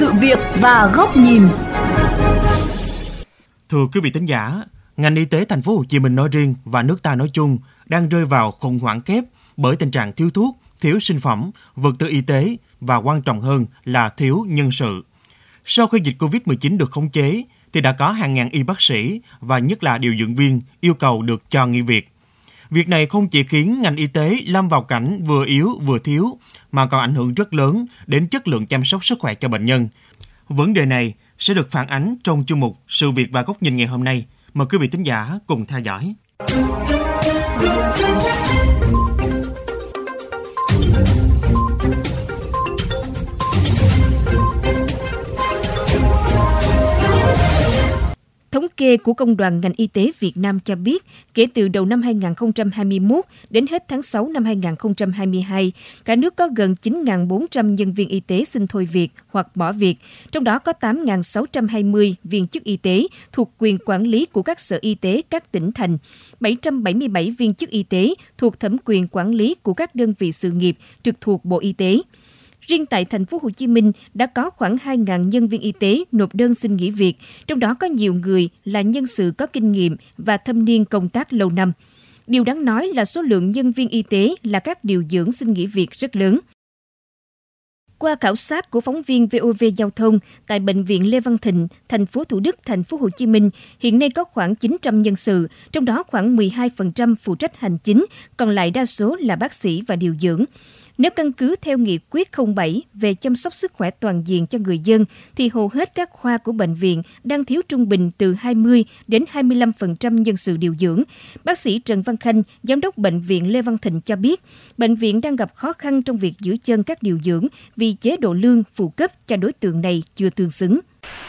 sự việc và góc nhìn. Thưa quý vị thính giả, ngành y tế thành phố Hồ Chí Minh nói riêng và nước ta nói chung đang rơi vào khủng hoảng kép bởi tình trạng thiếu thuốc, thiếu sinh phẩm, vật tư y tế và quan trọng hơn là thiếu nhân sự. Sau khi dịch Covid-19 được khống chế, thì đã có hàng ngàn y bác sĩ và nhất là điều dưỡng viên yêu cầu được cho nghỉ việc. Việc này không chỉ khiến ngành y tế lâm vào cảnh vừa yếu vừa thiếu, mà còn ảnh hưởng rất lớn đến chất lượng chăm sóc sức khỏe cho bệnh nhân. Vấn đề này sẽ được phản ánh trong chương mục Sự việc và góc nhìn ngày hôm nay. Mời quý vị thính giả cùng theo dõi. Thống kê của Công đoàn ngành y tế Việt Nam cho biết, kể từ đầu năm 2021 đến hết tháng 6 năm 2022, cả nước có gần 9.400 nhân viên y tế xin thôi việc hoặc bỏ việc, trong đó có 8.620 viên chức y tế thuộc quyền quản lý của các sở y tế các tỉnh thành, 777 viên chức y tế thuộc thẩm quyền quản lý của các đơn vị sự nghiệp trực thuộc Bộ Y tế. Riêng tại thành phố Hồ Chí Minh đã có khoảng 2.000 nhân viên y tế nộp đơn xin nghỉ việc, trong đó có nhiều người là nhân sự có kinh nghiệm và thâm niên công tác lâu năm. Điều đáng nói là số lượng nhân viên y tế là các điều dưỡng xin nghỉ việc rất lớn. Qua khảo sát của phóng viên VOV Giao thông tại bệnh viện Lê Văn Thịnh, thành phố Thủ Đức, thành phố Hồ Chí Minh, hiện nay có khoảng 900 nhân sự, trong đó khoảng 12% phụ trách hành chính, còn lại đa số là bác sĩ và điều dưỡng. Nếu căn cứ theo nghị quyết 07 về chăm sóc sức khỏe toàn diện cho người dân, thì hầu hết các khoa của bệnh viện đang thiếu trung bình từ 20 đến 25% nhân sự điều dưỡng. Bác sĩ Trần Văn Khanh, Giám đốc Bệnh viện Lê Văn Thịnh cho biết, bệnh viện đang gặp khó khăn trong việc giữ chân các điều dưỡng vì chế độ lương phụ cấp cho đối tượng này chưa tương xứng.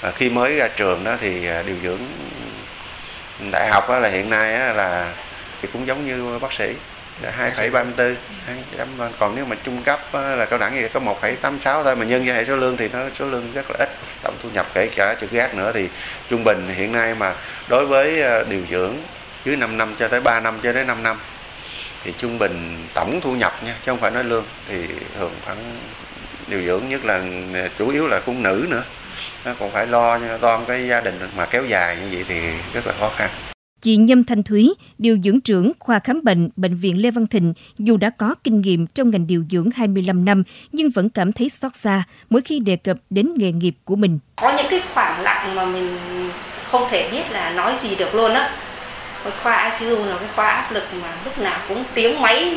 À, khi mới ra trường đó thì à, điều dưỡng đại học là hiện nay là cũng giống như bác sĩ Dạ, hai phẩy ba mươi bốn còn nếu mà trung cấp là cao đẳng thì có một phẩy tám sáu thôi, mà nhân với hệ số lương thì nó, số lương rất là ít, tổng thu nhập kể cả trực gác nữa. Thì trung bình hiện nay mà đối với ờ, điều dưỡng dưới 5 năm cho tới 3 năm cho tới 5 năm, thì trung bình tổng thu nhập nha, chứ không phải nói lương, thì thường khoảng điều dưỡng nhất là ờ, chủ yếu là cung nữ nữa. Nó còn phải lo toan cái gia đình mà kéo dài như vậy thì rất là khó khăn. Chị Nhâm Thanh Thúy, điều dưỡng trưởng khoa khám bệnh Bệnh viện Lê Văn Thịnh, dù đã có kinh nghiệm trong ngành điều dưỡng 25 năm, nhưng vẫn cảm thấy xót xa mỗi khi đề cập đến nghề nghiệp của mình. Có những cái khoảng lặng mà mình không thể biết là nói gì được luôn á. Khoa ICU là cái khoa áp lực mà lúc nào cũng tiếng máy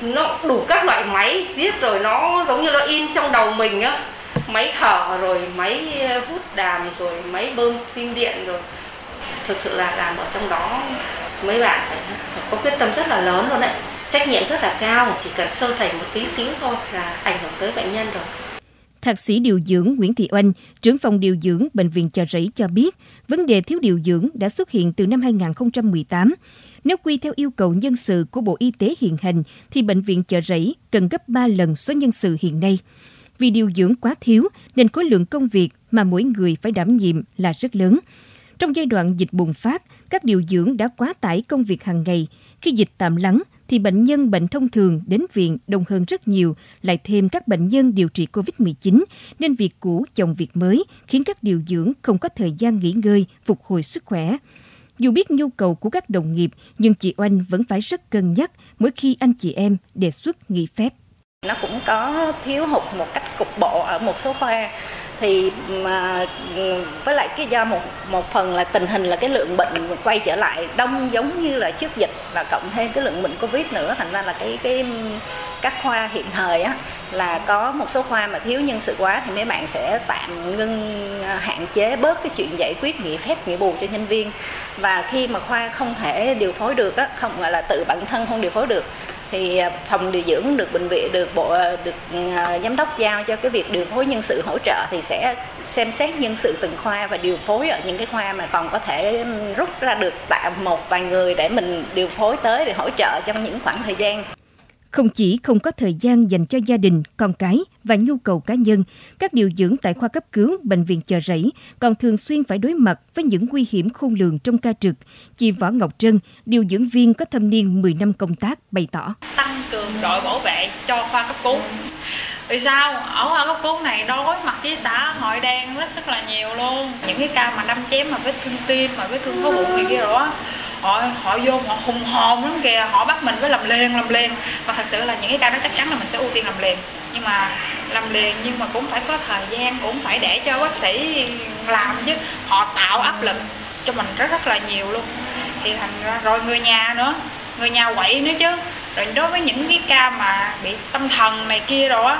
nó đủ các loại máy giết rồi nó giống như nó in trong đầu mình á máy thở rồi máy hút đàm rồi máy bơm tim điện rồi thực sự là làm ở trong đó mấy bạn phải, phải có quyết tâm rất là lớn luôn đấy trách nhiệm rất là cao chỉ cần sơ sẩy một tí xíu thôi là ảnh hưởng tới bệnh nhân rồi Thạc sĩ điều dưỡng Nguyễn Thị Oanh, trưởng phòng điều dưỡng Bệnh viện Chợ Rẫy cho biết, vấn đề thiếu điều dưỡng đã xuất hiện từ năm 2018. Nếu quy theo yêu cầu nhân sự của Bộ Y tế hiện hành, thì Bệnh viện Chợ Rẫy cần gấp 3 lần số nhân sự hiện nay. Vì điều dưỡng quá thiếu, nên khối lượng công việc mà mỗi người phải đảm nhiệm là rất lớn. Trong giai đoạn dịch bùng phát, các điều dưỡng đã quá tải công việc hàng ngày. Khi dịch tạm lắng, thì bệnh nhân bệnh thông thường đến viện đông hơn rất nhiều, lại thêm các bệnh nhân điều trị COVID-19, nên việc cũ chồng việc mới khiến các điều dưỡng không có thời gian nghỉ ngơi, phục hồi sức khỏe. Dù biết nhu cầu của các đồng nghiệp, nhưng chị Oanh vẫn phải rất cân nhắc mỗi khi anh chị em đề xuất nghỉ phép. Nó cũng có thiếu hụt một cách cục bộ ở một số khoa. Thì, mà, với lại cái do một một phần là tình hình là cái lượng bệnh quay trở lại đông giống như là trước dịch và cộng thêm cái lượng bệnh covid nữa. Thành ra là cái cái các khoa hiện thời á là có một số khoa mà thiếu nhân sự quá thì mấy bạn sẽ tạm ngưng à, hạn chế bớt cái chuyện giải quyết nghỉ phép, nghỉ bù cho nhân viên. Và khi mà khoa không thể điều phối được á, không gọi là tự bản thân không điều phối được thì à, phòng điều dưỡng được bệnh viện, được bộ à, được à, giám đốc giao cho cái việc điều phối nhân sự hỗ trợ thì sẽ xem xét nhân sự từng khoa và điều phối ở những cái khoa mà còn có thể rút ra được tạm một vài người để mình điều phối tới để hỗ trợ trong những khoảng thời gian không chỉ không có thời gian dành cho gia đình, con cái và nhu cầu cá nhân, các điều dưỡng tại khoa cấp cứu bệnh viện chợ rẫy còn thường xuyên phải đối mặt với những nguy hiểm khôn lường trong ca trực. Chị Võ Ngọc Trân, điều dưỡng viên có thâm niên 10 năm công tác bày tỏ. Tăng cường đội bảo vệ cho khoa cấp cứu vì sao ở khoa cấp cứu này đối mặt với xã hội đen rất rất là nhiều luôn những cái ca mà đâm chém mà vết thương tim mà vết thương có bụng này kia rồi họ họ vô, họ hùng hồn lắm kìa. Họ bắt mình phải làm liền làm liền. Và thật sự là những cái ca đó chắc chắn là mình sẽ ưu tiên làm liền. Nhưng mà làm liền nhưng mà cũng phải có thời gian, cũng phải để cho bác sĩ làm chứ. Họ tạo áp lực cho mình rất rất là nhiều luôn. Thì thành ra rồi người nhà nữa. Người nhà quậy nữa chứ. Rồi đối với những cái ca mà bị tâm thần này kia rồi á,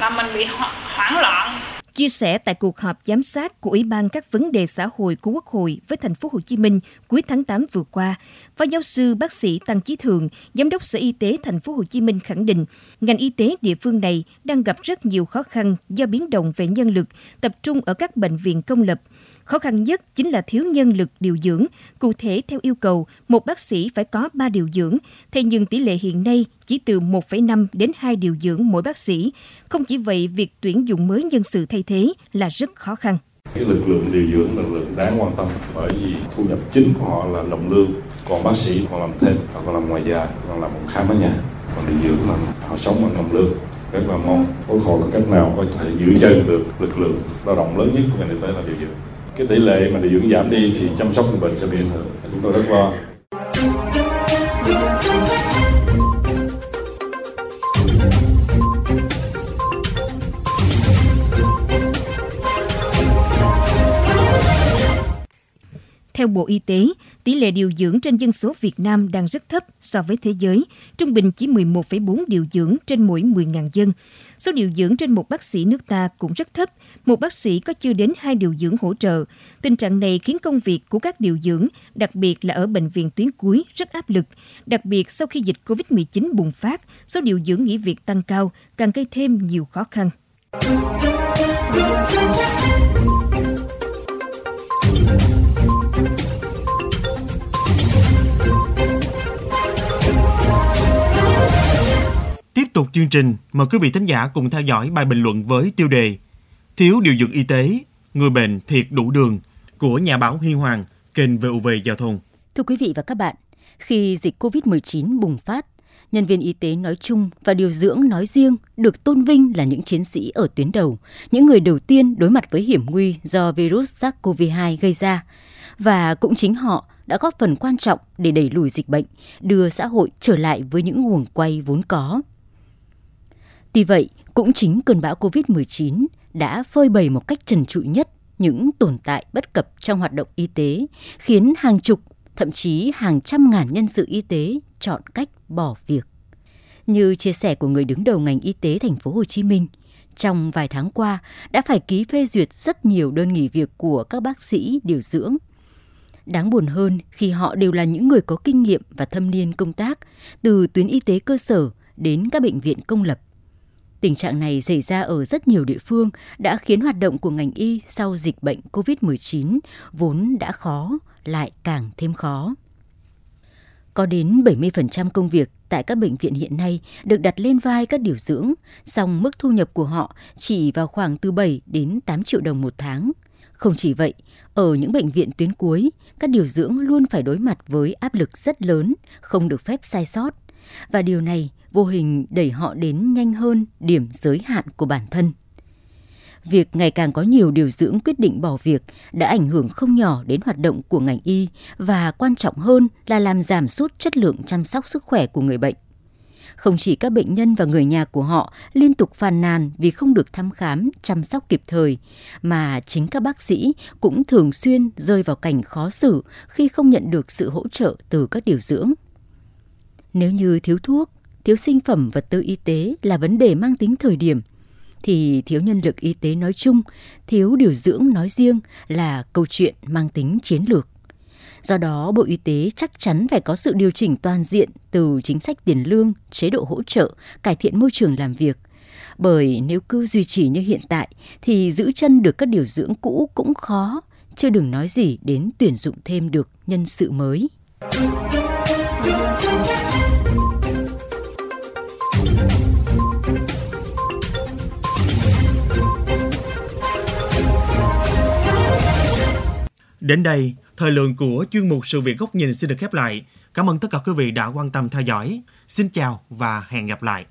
là mình bị hoảng loạn. Chia sẻ tại cuộc họp giám sát của Ủy ban các vấn đề xã hội của Quốc hội với thành phố Hồ Chí Minh cuối tháng 8 vừa qua, Phó giáo sư bác sĩ Tăng Chí Thường, Giám đốc Sở Y tế thành phố Hồ Chí Minh khẳng định, ngành y tế địa phương này đang gặp rất nhiều khó khăn do biến động về nhân lực, tập trung ở các bệnh viện công lập, Khó khăn nhất chính là thiếu nhân lực điều dưỡng. Cụ thể theo yêu cầu, một bác sĩ phải có 3 điều dưỡng, thế nhưng tỷ lệ hiện nay chỉ từ 1,5 đến 2 điều dưỡng mỗi bác sĩ. Không chỉ vậy, việc tuyển dụng mới nhân sự thay thế là rất khó khăn. Cái lực lượng điều dưỡng là lực lượng đáng quan tâm bởi vì thu nhập chính của họ là đồng lương, còn bác sĩ còn làm thêm, họ còn làm ngoài giờ, còn làm khám ở nhà, còn điều dưỡng là họ sống bằng đồng lương rất là mong quốc hội là cách nào có thể giữ chân được lực lượng lao động lớn nhất của ngành y tế là điều dưỡng cái tỷ lệ mà điều dưỡng giảm đi thì chăm sóc người bệnh sẽ bị ảnh hưởng chúng tôi rất lo Theo Bộ Y tế, tỷ lệ điều dưỡng trên dân số Việt Nam đang rất thấp so với thế giới, trung bình chỉ 11,4 điều dưỡng trên mỗi 10.000 dân. Số điều dưỡng trên một bác sĩ nước ta cũng rất thấp, một bác sĩ có chưa đến hai điều dưỡng hỗ trợ. Tình trạng này khiến công việc của các điều dưỡng, đặc biệt là ở bệnh viện tuyến cuối, rất áp lực. Đặc biệt sau khi dịch COVID-19 bùng phát, số điều dưỡng nghỉ việc tăng cao, càng gây thêm nhiều khó khăn. Tục chương trình, mời quý vị thính giả cùng theo dõi bài bình luận với tiêu đề Thiếu điều dưỡng y tế, người bệnh thiệt đủ đường của nhà báo Huy Hoàng, kênh VOV Giao thông. Thưa quý vị và các bạn, khi dịch COVID-19 bùng phát, nhân viên y tế nói chung và điều dưỡng nói riêng được tôn vinh là những chiến sĩ ở tuyến đầu, những người đầu tiên đối mặt với hiểm nguy do virus SARS-CoV-2 gây ra. Và cũng chính họ đã góp phần quan trọng để đẩy lùi dịch bệnh, đưa xã hội trở lại với những nguồn quay vốn có. Tuy vậy, cũng chính cơn bão COVID-19 đã phơi bày một cách trần trụi nhất những tồn tại bất cập trong hoạt động y tế, khiến hàng chục, thậm chí hàng trăm ngàn nhân sự y tế chọn cách bỏ việc. Như chia sẻ của người đứng đầu ngành y tế thành phố Hồ Chí Minh, trong vài tháng qua đã phải ký phê duyệt rất nhiều đơn nghỉ việc của các bác sĩ điều dưỡng. Đáng buồn hơn khi họ đều là những người có kinh nghiệm và thâm niên công tác từ tuyến y tế cơ sở đến các bệnh viện công lập Tình trạng này xảy ra ở rất nhiều địa phương đã khiến hoạt động của ngành y sau dịch bệnh COVID-19 vốn đã khó lại càng thêm khó. Có đến 70% công việc tại các bệnh viện hiện nay được đặt lên vai các điều dưỡng, song mức thu nhập của họ chỉ vào khoảng từ 7 đến 8 triệu đồng một tháng. Không chỉ vậy, ở những bệnh viện tuyến cuối, các điều dưỡng luôn phải đối mặt với áp lực rất lớn, không được phép sai sót. Và điều này vô hình đẩy họ đến nhanh hơn điểm giới hạn của bản thân. Việc ngày càng có nhiều điều dưỡng quyết định bỏ việc đã ảnh hưởng không nhỏ đến hoạt động của ngành y và quan trọng hơn là làm giảm sút chất lượng chăm sóc sức khỏe của người bệnh. Không chỉ các bệnh nhân và người nhà của họ liên tục phàn nàn vì không được thăm khám, chăm sóc kịp thời, mà chính các bác sĩ cũng thường xuyên rơi vào cảnh khó xử khi không nhận được sự hỗ trợ từ các điều dưỡng. Nếu như thiếu thuốc, thiếu sinh phẩm vật tư y tế là vấn đề mang tính thời điểm, thì thiếu nhân lực y tế nói chung, thiếu điều dưỡng nói riêng là câu chuyện mang tính chiến lược. Do đó, Bộ Y tế chắc chắn phải có sự điều chỉnh toàn diện từ chính sách tiền lương, chế độ hỗ trợ, cải thiện môi trường làm việc. Bởi nếu cứ duy trì như hiện tại thì giữ chân được các điều dưỡng cũ cũng khó, chưa đừng nói gì đến tuyển dụng thêm được nhân sự mới. Đến đây, thời lượng của chuyên mục sự việc góc nhìn xin được khép lại. Cảm ơn tất cả quý vị đã quan tâm theo dõi. Xin chào và hẹn gặp lại.